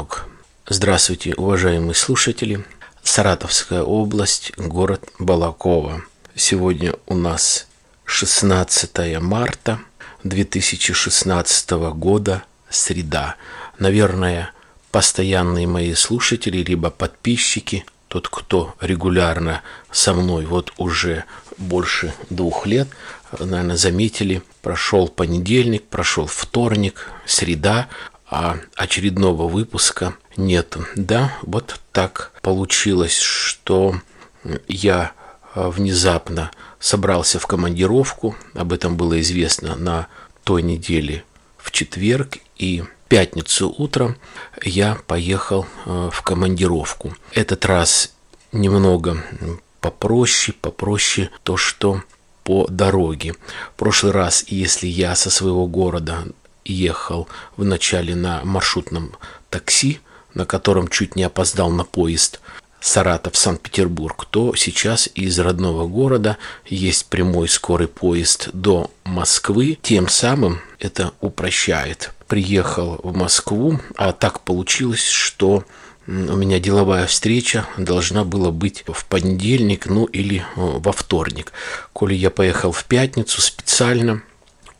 звонок. Здравствуйте, уважаемые слушатели. Саратовская область, город Балакова. Сегодня у нас 16 марта 2016 года, среда. Наверное, постоянные мои слушатели, либо подписчики, тот, кто регулярно со мной вот уже больше двух лет, наверное, заметили, прошел понедельник, прошел вторник, среда, а очередного выпуска нету. Да, вот так получилось, что я внезапно собрался в командировку. Об этом было известно на той неделе в четверг. И пятницу утром я поехал э, в командировку. Этот раз немного попроще, попроще то, что по дороге. В прошлый раз, если я со своего города ехал вначале на маршрутном такси, на котором чуть не опоздал на поезд Саратов-Санкт-Петербург, то сейчас из родного города есть прямой скорый поезд до Москвы. Тем самым это упрощает. Приехал в Москву, а так получилось, что у меня деловая встреча должна была быть в понедельник, ну или э, во вторник. Коли я поехал в пятницу специально,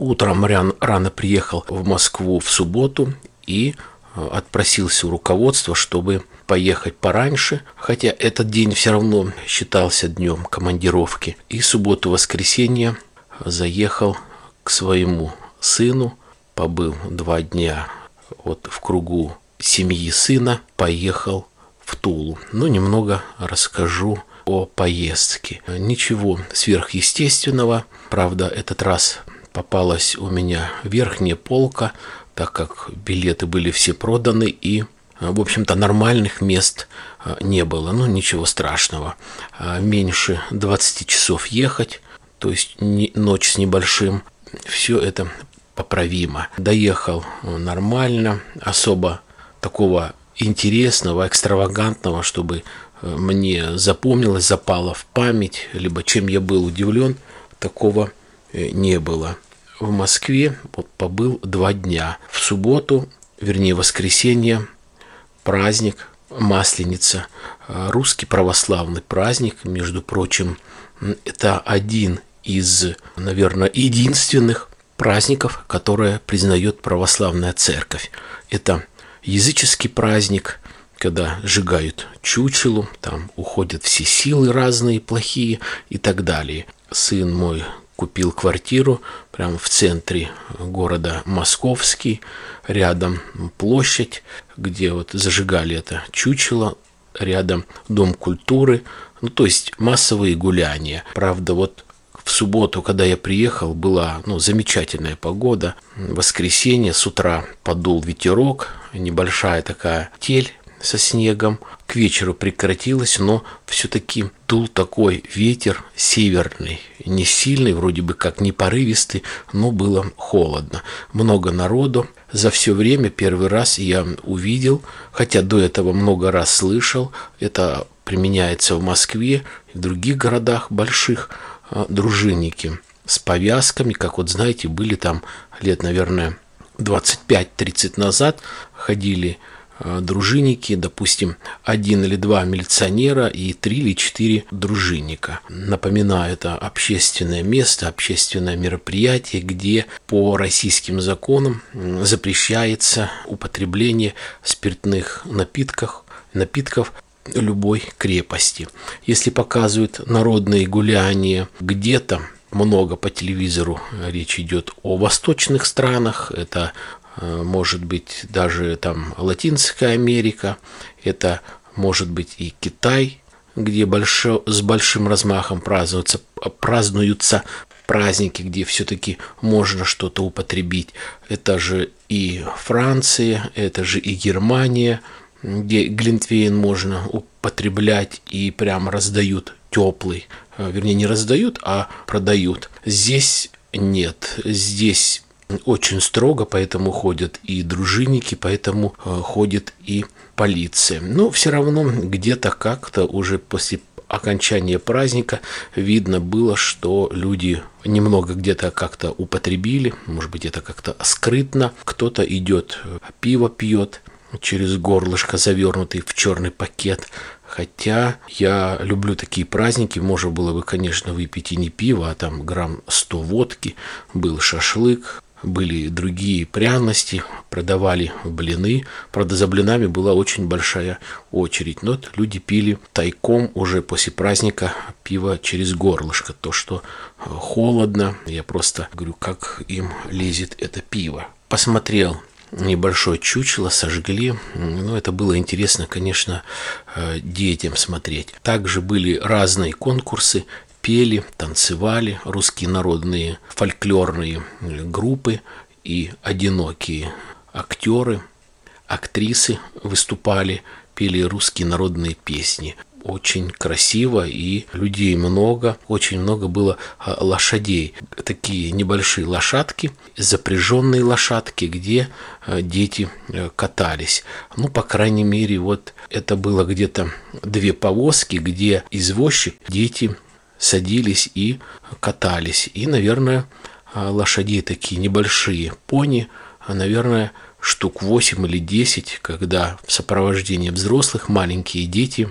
утром рано, рано приехал в Москву в субботу и э, отпросился у руководства, чтобы поехать пораньше, хотя этот день все равно считался днем командировки. И субботу-воскресенье заехал к своему сыну, побыл два дня вот в кругу семьи сына, поехал в Тулу. Ну, немного расскажу о поездке. Ничего сверхъестественного. Правда, этот раз попалась у меня верхняя полка, так как билеты были все проданы и в общем-то, нормальных мест а, не было. Ну, ничего страшного. А, меньше 20 часов ехать, то есть ночь с небольшим. Все это поправимо. Доехал нормально, особо такого интересного, экстравагантного, чтобы мне запомнилось, запало в память, либо чем я был удивлен, такого не было. В Москве вот, побыл два дня. В субботу, вернее воскресенье, праздник Масленица, э, русский православный праздник, между прочим, это один из, наверное, единственных праздников, которые признает православная церковь. Это языческий праздник, когда сжигают чучелу, там уходят все силы разные, плохие и так далее. Сын мой купил квартиру прямо в центре города Московский, рядом площадь, где вот зажигали это чучело, рядом Дом культуры, ну то есть массовые гуляния. Правда, вот в субботу, когда я приехал, была ну, замечательная погода. В воскресенье с утра подул ветерок, небольшая такая тель со снегом. К вечеру прекратилось, но все-таки дул такой ветер северный, не сильный, вроде бы как не порывистый, но было холодно. Много народу. За все время первый раз я увидел, хотя до этого много раз слышал, это применяется в Москве и в других городах больших, а, дружинники с повязками, как вот знаете, были там лет, наверное, 25-30 назад, ходили Э, дружинники, допустим, один или два милиционера и три или четыре дружинника. Напоминаю, это общественное место, общественное мероприятие, где по российским законам запрещается употребление спиртных напитков, напитков любой крепости. Если показывают народные гуляния где-то, много по телевизору речь идет о восточных странах, это Э, может быть даже там Латинская Америка, это может быть и Китай, где большо, с большим размахом празднуются, празднуются праздники, где все-таки можно что-то употребить. Это же и Франция, это же и Германия, где глинтвейн можно употреблять и прям раздают теплый. Э, вернее, не раздают, а продают. Здесь нет. Здесь очень строго, поэтому ходят и дружинники, поэтому э, ходит и полиция. Но все равно где-то как-то уже после окончания праздника видно было, что люди немного где-то как-то употребили, может быть это как-то скрытно, кто-то идет пиво пьет, через горлышко, завернутый в черный пакет. Хотя я люблю такие праздники, можно было бы, конечно, выпить и не пиво, а там грамм 100 водки, был шашлык, были другие пряности, продавали блины. Правда, за блинами была очень большая очередь. Но люди пили тайком уже после праздника пиво через горлышко. То, что э, холодно, я просто говорю, как им лезет это пиво. Посмотрел небольшое чучело сожгли. Ну, это было интересно, конечно, э, детям смотреть. Также были разные конкурсы пели, танцевали русские народные фольклорные группы и одинокие актеры, актрисы выступали, пели русские народные песни. Очень красиво и людей много, очень много было а, лошадей. Такие небольшие лошадки, запряженные лошадки, где а, дети э, катались. Ну, по крайней мере, вот это было где-то две повозки, где извозчик, дети садились и катались. И, наверное, а, лошади такие небольшие пони, а, наверное, штук 8 или 10, когда в сопровождении взрослых маленькие дети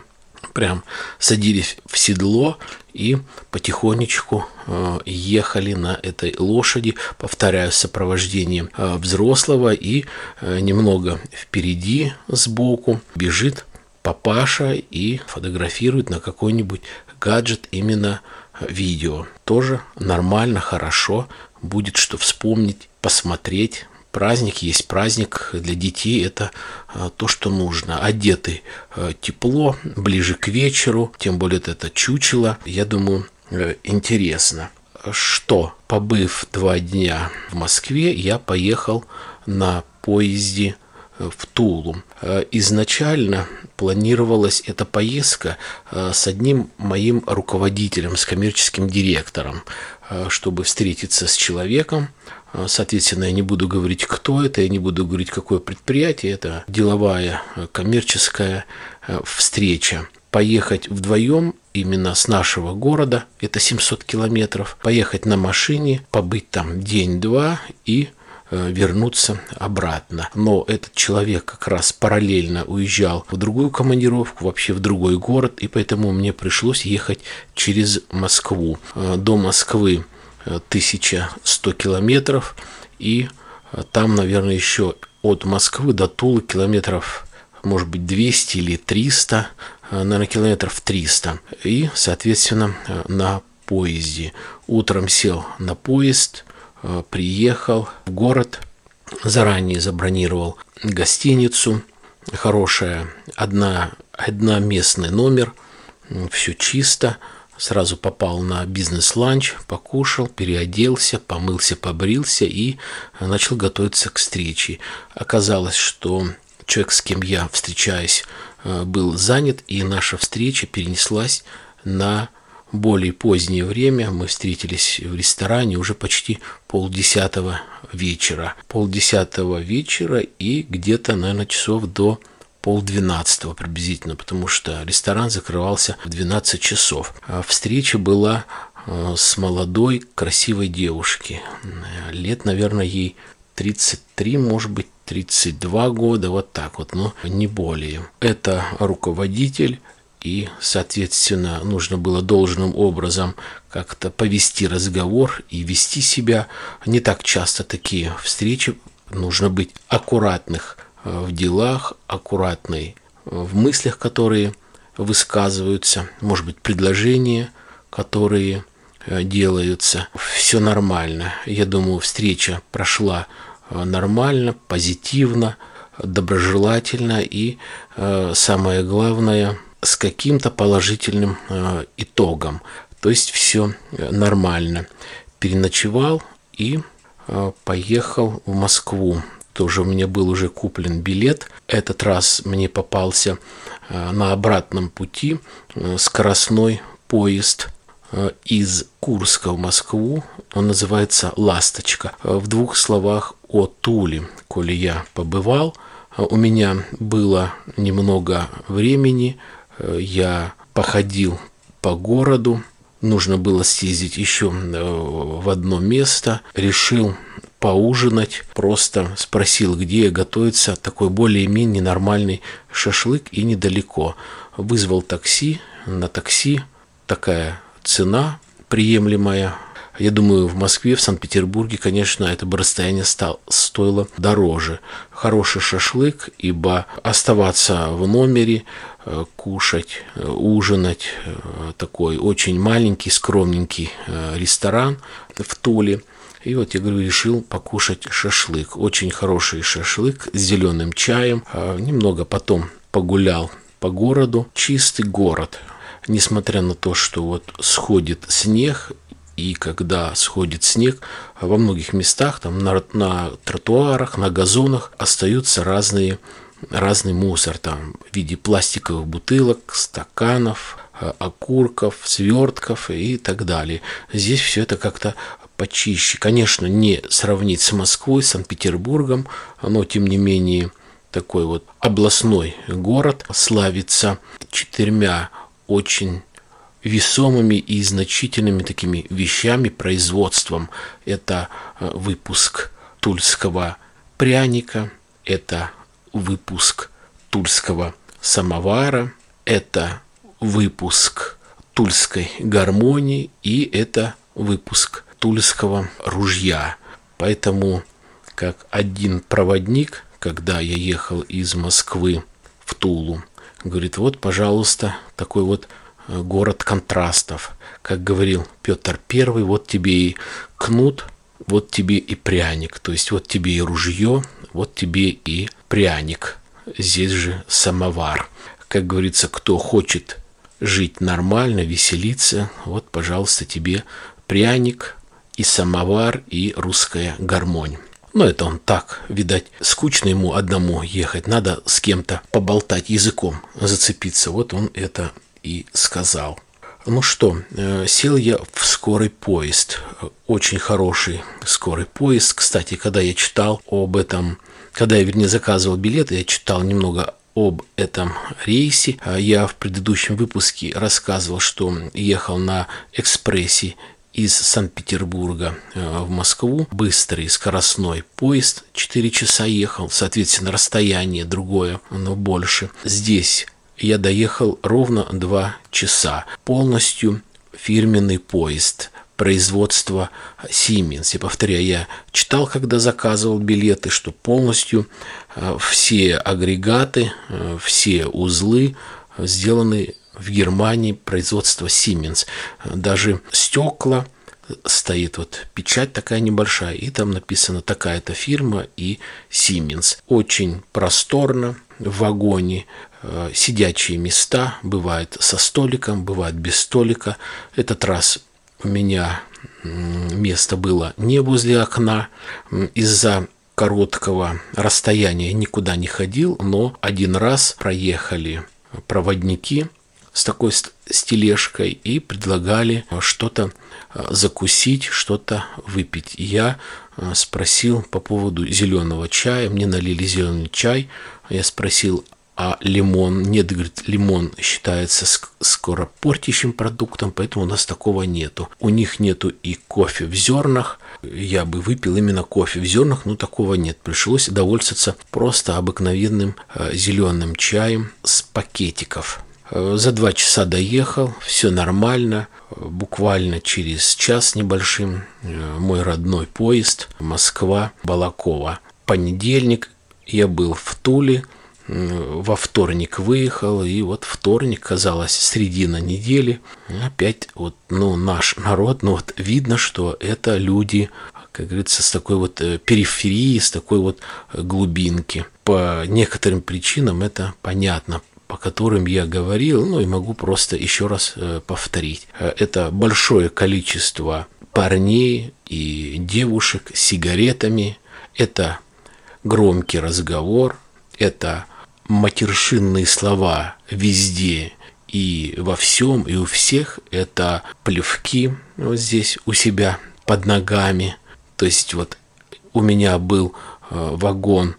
прям садились в седло и потихонечку э, ехали на этой лошади, повторяю, с сопровождением э, взрослого и немного впереди сбоку бежит папаша и фотографирует на какой-нибудь гаджет именно видео. Тоже нормально, хорошо, будет что вспомнить, посмотреть. Праздник есть праздник для детей, это а, то, что нужно. Одеты а, тепло, ближе к вечеру, тем более это чучело. Я думаю, э, интересно. Что, побыв два дня в Москве, я поехал на поезде в Тулу. Э, изначально планировалась эта поездка э, с одним моим руководителем, с коммерческим директором, э, чтобы встретиться с человеком. Соответственно, я не буду говорить, кто это, я не буду говорить, какое предприятие. Это деловая, коммерческая встреча. Поехать вдвоем именно с нашего города, это 700 километров, поехать на машине, побыть там день-два и Э, вернуться обратно. Но этот человек как раз параллельно уезжал в другую командировку, вообще в другой город, и поэтому мне пришлось ехать через Москву. Э, до Москвы 1100 э, километров, и там, наверное, еще от Москвы до Тулы километров, может быть, 200 или 300, наверное, километров 300. И, соответственно, на поезде. Утром сел на поезд, Э, приехал в город, заранее забронировал гостиницу, хорошая, одна, одноместный номер, все чисто, сразу попал на бизнес-ланч, покушал, переоделся, помылся, побрился и начал готовиться к встрече. Оказалось, что человек, с кем я встречаюсь, э, был занят, и наша встреча перенеслась на более позднее время мы встретились в ресторане уже почти полдесятого вечера. Полдесятого вечера и где-то, наверное, часов до полдвенадцатого приблизительно, потому что ресторан закрывался в 12 часов. А встреча была э, с молодой красивой девушки. Лет, наверное, ей 33, может быть, 32 года, вот так вот, но не более. Это руководитель и, соответственно, нужно было должным образом как-то повести разговор и вести себя. Не так часто такие встречи. Нужно быть аккуратных э, в делах, аккуратной э, в мыслях, которые высказываются, может быть, предложения, которые э, делаются. Все нормально. Я думаю, встреча прошла нормально, позитивно, доброжелательно и самое главное – с каким-то положительным э, итогом. То есть все э, нормально. Переночевал и э, поехал в Москву. Тоже у меня был уже куплен билет. Этот раз мне попался на обратном пути скоростной поезд из Курска в Москву. Он называется «Ласточка». В двух словах о Туле, коли я побывал. У меня было немного времени, я походил по городу, нужно было съездить еще э, в одно место, решил поужинать. Просто спросил, где готовится такой более-менее нормальный шашлык и недалеко. Вызвал такси, на такси такая цена приемлемая. Я думаю, в Москве, в Санкт-Петербурге, конечно, это бы расстояние стал, стоило дороже. Хороший шашлык, ибо оставаться в номере, э, кушать, э, ужинать, э, такой очень маленький, скромненький ресторан в Туле. И вот я говорю, решил покушать шашлык. Очень хороший шашлык с зеленым чаем. Немного потом погулял по городу. Чистый город несмотря на то, что вот сходит снег, и когда сходит снег, во многих местах, там на, на тротуарах, на газонах остаются разные, разный мусор, там в виде пластиковых бутылок, стаканов, э, окурков, свертков и так далее. Здесь все это как-то почище. Конечно, не сравнить с Москвой, Санкт-Петербургом, но тем не менее такой вот областной город славится четырьмя очень весомыми и значительными такими вещами, производством. Это э, выпуск тульского пряника, это выпуск тульского самовара, это выпуск тульской гармонии и это выпуск тульского ружья. Поэтому как один проводник, когда я ехал из Москвы в Тулу, Говорит, вот, пожалуйста, такой вот город контрастов. Как говорил Петр Первый, вот тебе и кнут, вот тебе и пряник. То есть вот тебе и ружье, вот тебе и пряник. Здесь же самовар. Как говорится, кто хочет жить нормально, веселиться, вот, пожалуйста, тебе пряник и самовар и русская гармонь. Но это он так, видать, скучно ему одному ехать, надо с кем-то поболтать языком, зацепиться. Вот он это и сказал. Ну что, э, сел я в скорый поезд. Очень хороший скорый поезд. Кстати, когда я читал об этом, когда я, вернее, заказывал билеты, я читал немного об этом рейсе. Я в предыдущем выпуске рассказывал, что ехал на экспрессе из Санкт-Петербурга э, в Москву. Быстрый скоростной поезд 4 часа ехал, соответственно, расстояние другое, но больше. Здесь я доехал ровно 2 часа. Полностью фирменный поезд производства Siemens. Я повторяю, я читал, когда заказывал билеты, что полностью э, все агрегаты, э, все узлы сделаны в Германии производство Siemens. Даже стекла стоит вот печать такая небольшая, и там написано такая-то фирма и Siemens. Очень просторно в вагоне, э, сидячие места, бывает со столиком, бывает без столика. Этот раз у меня место было не возле окна из-за короткого расстояния никуда не ходил, но один раз проехали проводники с такой стележкой и предлагали что-то э, закусить, что-то выпить. Я э, спросил по поводу зеленого чая, мне налили зеленый чай, я спросил, а лимон, нет, говорит, лимон считается скоро портящим продуктом, поэтому у нас такого нету. У них нету и кофе в зернах, я бы выпил именно кофе в зернах, но такого нет. Пришлось довольствоваться просто обыкновенным э, зеленым чаем с пакетиков. Э, за два часа доехал, все нормально. Буквально через час небольшим э, мой родной поезд Москва, Балакова. Понедельник я был в Туле, во вторник выехал, и вот вторник, казалось, середина недели, опять вот, ну, наш народ, ну, вот видно, что это люди, как говорится, с такой вот э, периферии, с такой вот глубинки. По некоторым причинам это понятно, по которым я говорил, ну и могу просто еще раз э, повторить. Э, это большое количество парней и девушек с сигаретами, это громкий разговор, это матершинные слова везде и во всем, и у всех, это плевки вот здесь у себя под ногами. То есть вот у меня был э, вагон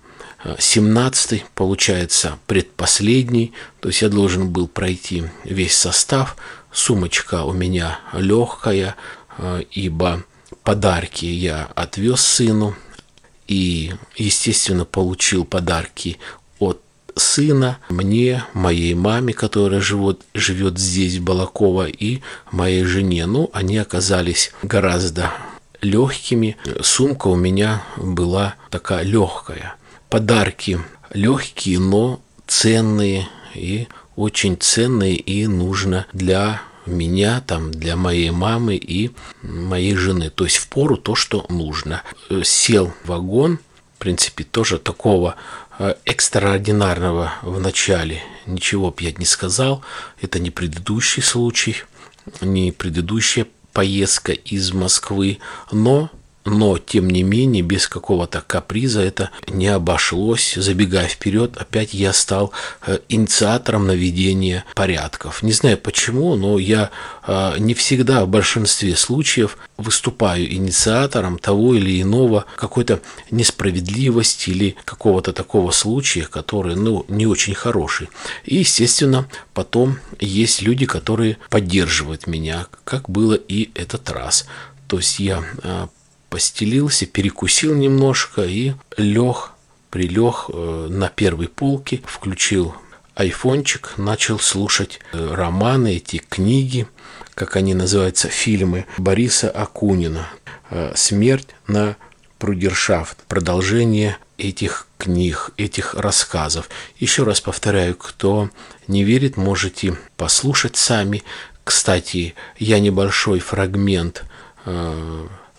17 получается предпоследний, то есть я должен был пройти весь состав. Сумочка у меня легкая, э, ибо подарки я отвез сыну и, естественно, получил подарки сына, мне, моей маме, которая живет, живет здесь, в Балаково, и моей жене. Ну, они оказались гораздо легкими. Сумка у меня была такая легкая. Подарки легкие, но ценные и очень ценные и нужно для меня, там, для моей мамы и моей жены. То есть в пору то, что нужно. Сел вагон, в принципе, тоже такого экстраординарного в начале ничего бы я не сказал. Это не предыдущий случай, не предыдущая поездка из Москвы, но но, тем не менее, без какого-то каприза это не обошлось. Забегая вперед, опять я стал э, инициатором наведения порядков. Не знаю почему, но я э, не всегда в большинстве случаев выступаю инициатором того или иного какой-то несправедливости или какого-то такого случая, который, ну, не очень хороший. И, естественно, потом есть люди, которые поддерживают меня, как было и этот раз. То есть я э, постелился, перекусил немножко и лег, прилег э, на первой полке, включил айфончик, начал слушать э, романы, эти книги, как они называются, фильмы Бориса Акунина. Э, «Смерть на Прудершафт», продолжение этих книг, этих рассказов. Еще раз повторяю, кто не верит, можете послушать сами. Кстати, я небольшой фрагмент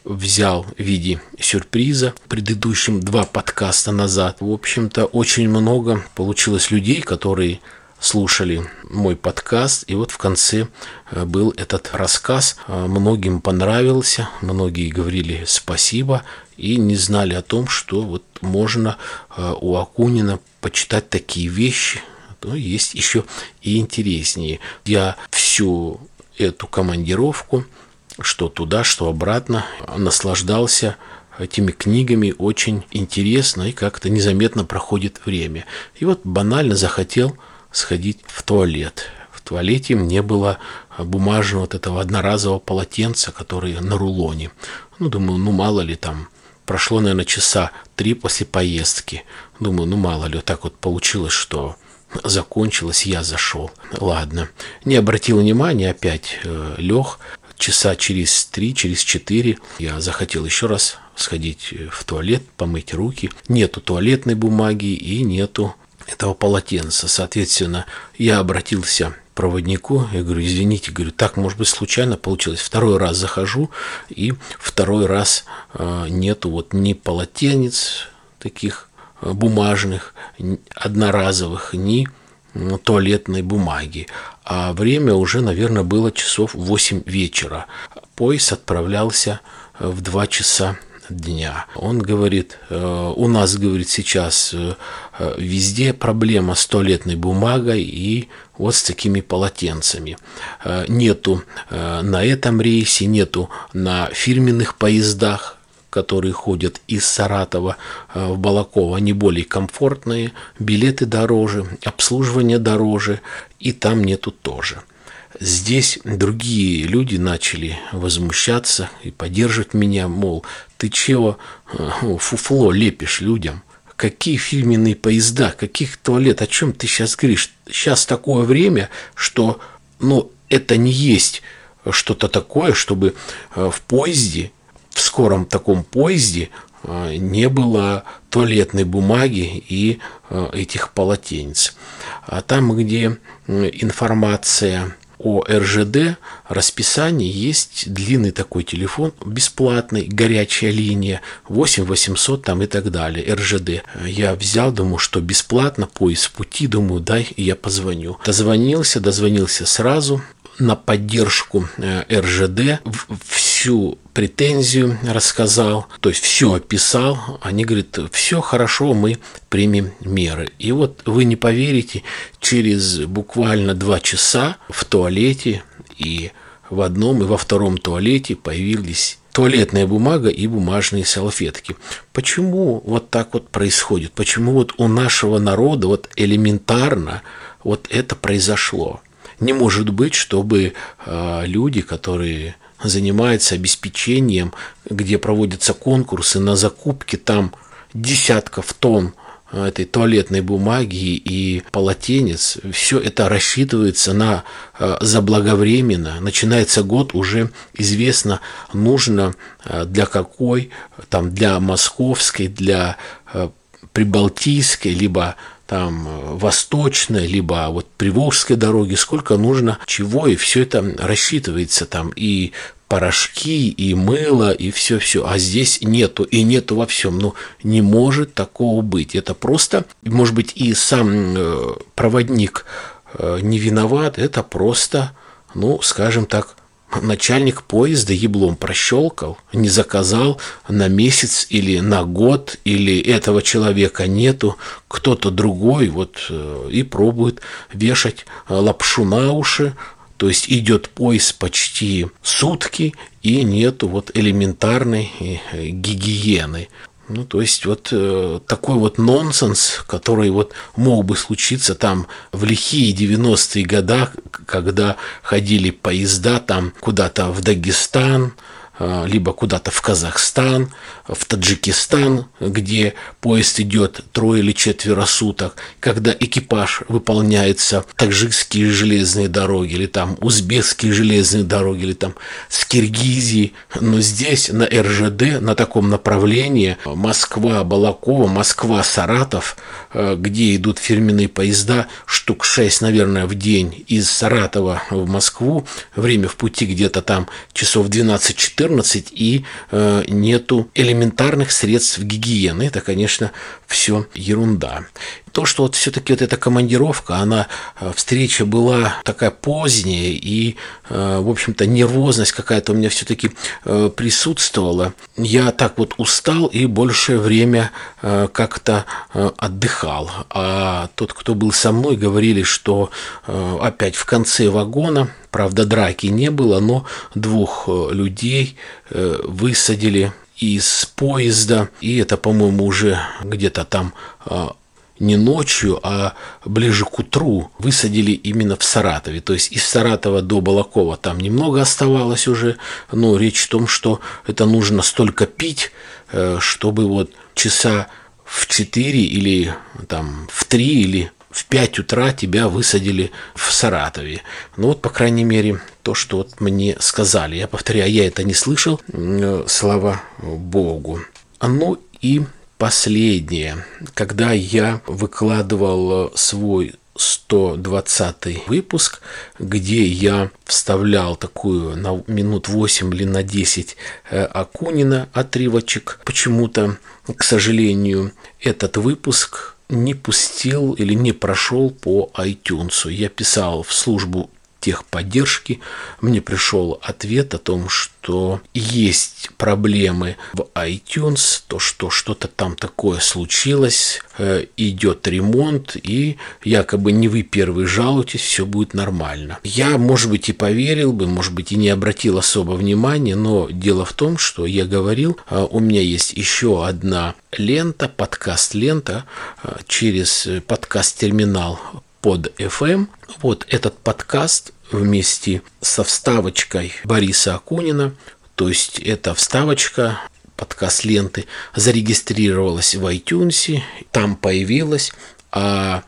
взял в виде сюрприза предыдущим два подкаста назад. В общем-то, очень много получилось людей, которые слушали мой подкаст, и вот в конце э, был этот рассказ. Э, многим понравился, многие говорили спасибо и не знали о том, что вот можно э, у Акунина почитать такие вещи, то есть еще и интереснее. Я всю эту командировку что туда, что обратно, наслаждался этими книгами очень интересно и как-то незаметно проходит время. И вот банально захотел сходить в туалет. В туалете мне было бумажного вот этого одноразового полотенца, которое на рулоне. Ну, думаю, ну мало ли там, прошло, наверное, часа три после поездки. Думаю, ну мало ли, вот так вот получилось, что закончилось, я зашел. Ладно. Не обратил внимания, опять э, лег, часа через три, через четыре я захотел еще раз сходить в туалет, помыть руки. Нету туалетной бумаги и нету этого полотенца. Соответственно, я обратился проводнику, я говорю, извините, говорю, так, может быть, случайно получилось. Второй раз захожу, и второй раз э, нету вот ни полотенец таких э, бумажных, одноразовых, ни туалетной бумаги. А время уже, наверное, было часов 8 вечера. Поезд отправлялся в 2 часа дня. Он говорит, э, у нас, говорит, сейчас э, везде проблема с туалетной бумагой и вот с такими полотенцами. Э, нету на этом рейсе, нету на фирменных поездах которые ходят из Саратова э, в Балаково, они более комфортные, билеты дороже, обслуживание дороже, и там нету тоже. Здесь другие люди начали возмущаться и поддерживать меня, мол, ты чего э, фуфло лепишь людям? Какие фирменные поезда, каких туалет, о чем ты сейчас говоришь? Сейчас такое время, что ну, это не есть что-то такое, чтобы э, в поезде в скором таком поезде а, не было туалетной бумаги и а, этих полотенец. А там, где информация о РЖД, расписании есть длинный такой телефон, бесплатный, горячая линия, 8 800 там и так далее, РЖД. Я взял, думаю, что бесплатно, поезд в пути, думаю, дай, я позвоню. Дозвонился, дозвонился сразу, на поддержку э, РЖД всю претензию рассказал, то есть все описал. Они говорят, все хорошо, мы примем меры. И вот вы не поверите, через буквально два часа в туалете и в одном и во втором туалете появились туалетная бумага и бумажные салфетки. Почему вот так вот происходит? Почему вот у нашего народа вот элементарно вот это произошло? Не может быть, чтобы э, люди, которые занимаются обеспечением, где проводятся конкурсы на закупки, там десятков тонн этой туалетной бумаги и полотенец, все это рассчитывается на э, заблаговременно. Начинается год, уже известно, нужно э, для какой, там, для московской, для э, прибалтийской, либо там восточной, либо вот приволжской дороги, сколько нужно чего, и все это рассчитывается там и порошки и мыло и все-все, а здесь нету и нету во всем. Ну, не может такого быть. Это просто, может быть, и сам э, проводник э, не виноват, это просто, ну, скажем так, начальник поезда еблом прощелкал, не заказал на месяц или на год, или этого человека нету, кто-то другой вот э, и пробует вешать лапшу на уши, то есть идет поезд почти сутки и нету вот элементарной э, гигиены. Ну, то есть вот э, такой вот нонсенс, который вот мог бы случиться там в лихие 90-е годы, когда ходили поезда там куда-то в Дагестан, либо куда-то в Казахстан, в Таджикистан, где поезд идет трое или четверо суток, когда экипаж выполняется таджикские железные дороги, или там узбекские железные дороги, или там с Киргизии. Но здесь на РЖД, на таком направлении, Москва-Балакова, Москва-Саратов, а, где идут фирменные поезда, штук 6, наверное, в день из Саратова в Москву, время в пути где-то там часов 12-14, 14 и э, нету элементарных средств гигиены. Это, конечно, все ерунда. То, что вот все-таки вот эта командировка, она, э, встреча была такая поздняя, и, э, в общем-то, нервозность какая-то у меня все-таки э, присутствовала. Я так вот устал и большее время как-то отдыхал. А тот, кто был со мной, говорили, что опять в конце вагона, правда, драки не было, но двух людей высадили из поезда, и это, по-моему, уже где-то там не ночью, а ближе к утру высадили именно в Саратове. То есть из Саратова до Балакова там немного оставалось уже, но речь в том, что это нужно столько пить, э, чтобы вот часа в 4 или там в 3 или в 5 утра тебя высадили в Саратове. Ну вот, по крайней мере, то, что вот мне сказали. Я повторяю, я это не слышал, слава Богу. Ну и последнее. Когда я выкладывал свой 120 выпуск, где я вставлял такую на минут 8 или на 10 э, Акунина отрывочек. Почему-то, к сожалению, этот выпуск не пустил или не прошел по iTunes. Я писал в службу техподдержки, мне пришел ответ о том, что есть проблемы в iTunes, то, что что-то там такое случилось, э, идет ремонт, и якобы не вы первый жалуетесь, все будет нормально. Я, может быть, и поверил бы, может быть, и не обратил особо внимания, но дело в том, что я говорил, э, у меня есть еще одна лента, подкаст-лента э, через подкаст-терминал под FM. Вот этот подкаст вместе со вставочкой Бориса Акунина, то есть эта вставочка подкаст ленты зарегистрировалась в iTunes, там появилась, а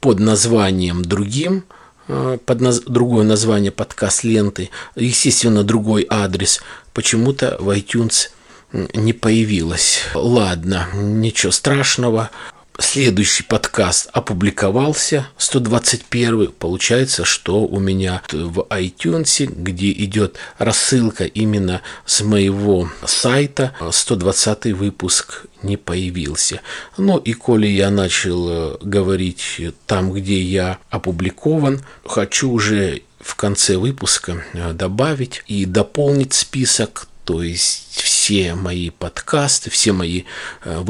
под названием другим под наз... другое название подкаст ленты, естественно, другой адрес, почему-то в iTunes не появилось. Ладно, ничего страшного следующий подкаст опубликовался, 121 получается, что у меня в iTunes, где идет рассылка именно с моего сайта, 120 выпуск не появился. Ну и коли я начал э, говорить там, где я опубликован, хочу уже в конце выпуска э, добавить и дополнить список, то есть все мои подкасты, все мои э,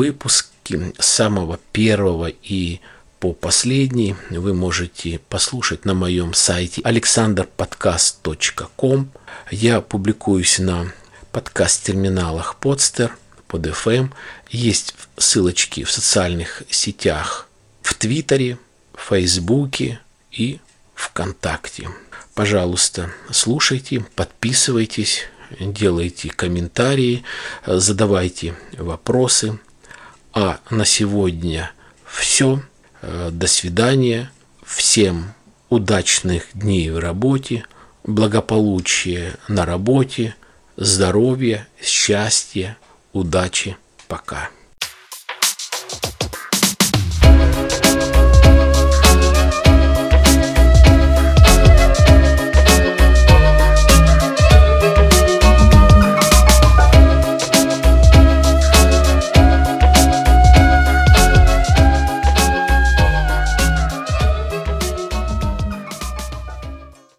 выпуски, с самого первого и по последний вы можете послушать на моем сайте alexanderpodcast.com. Я публикуюсь на подкаст-терминалах Podster, под FM. Есть ссылочки в социальных сетях в Твиттере, Фейсбуке и ВКонтакте. Пожалуйста, слушайте, подписывайтесь, делайте комментарии, задавайте вопросы – А на сегодня все. Э, до свидания. Всем удачных дней в работе, благополучия на работе, здоровья, счастья, удачи. Пока.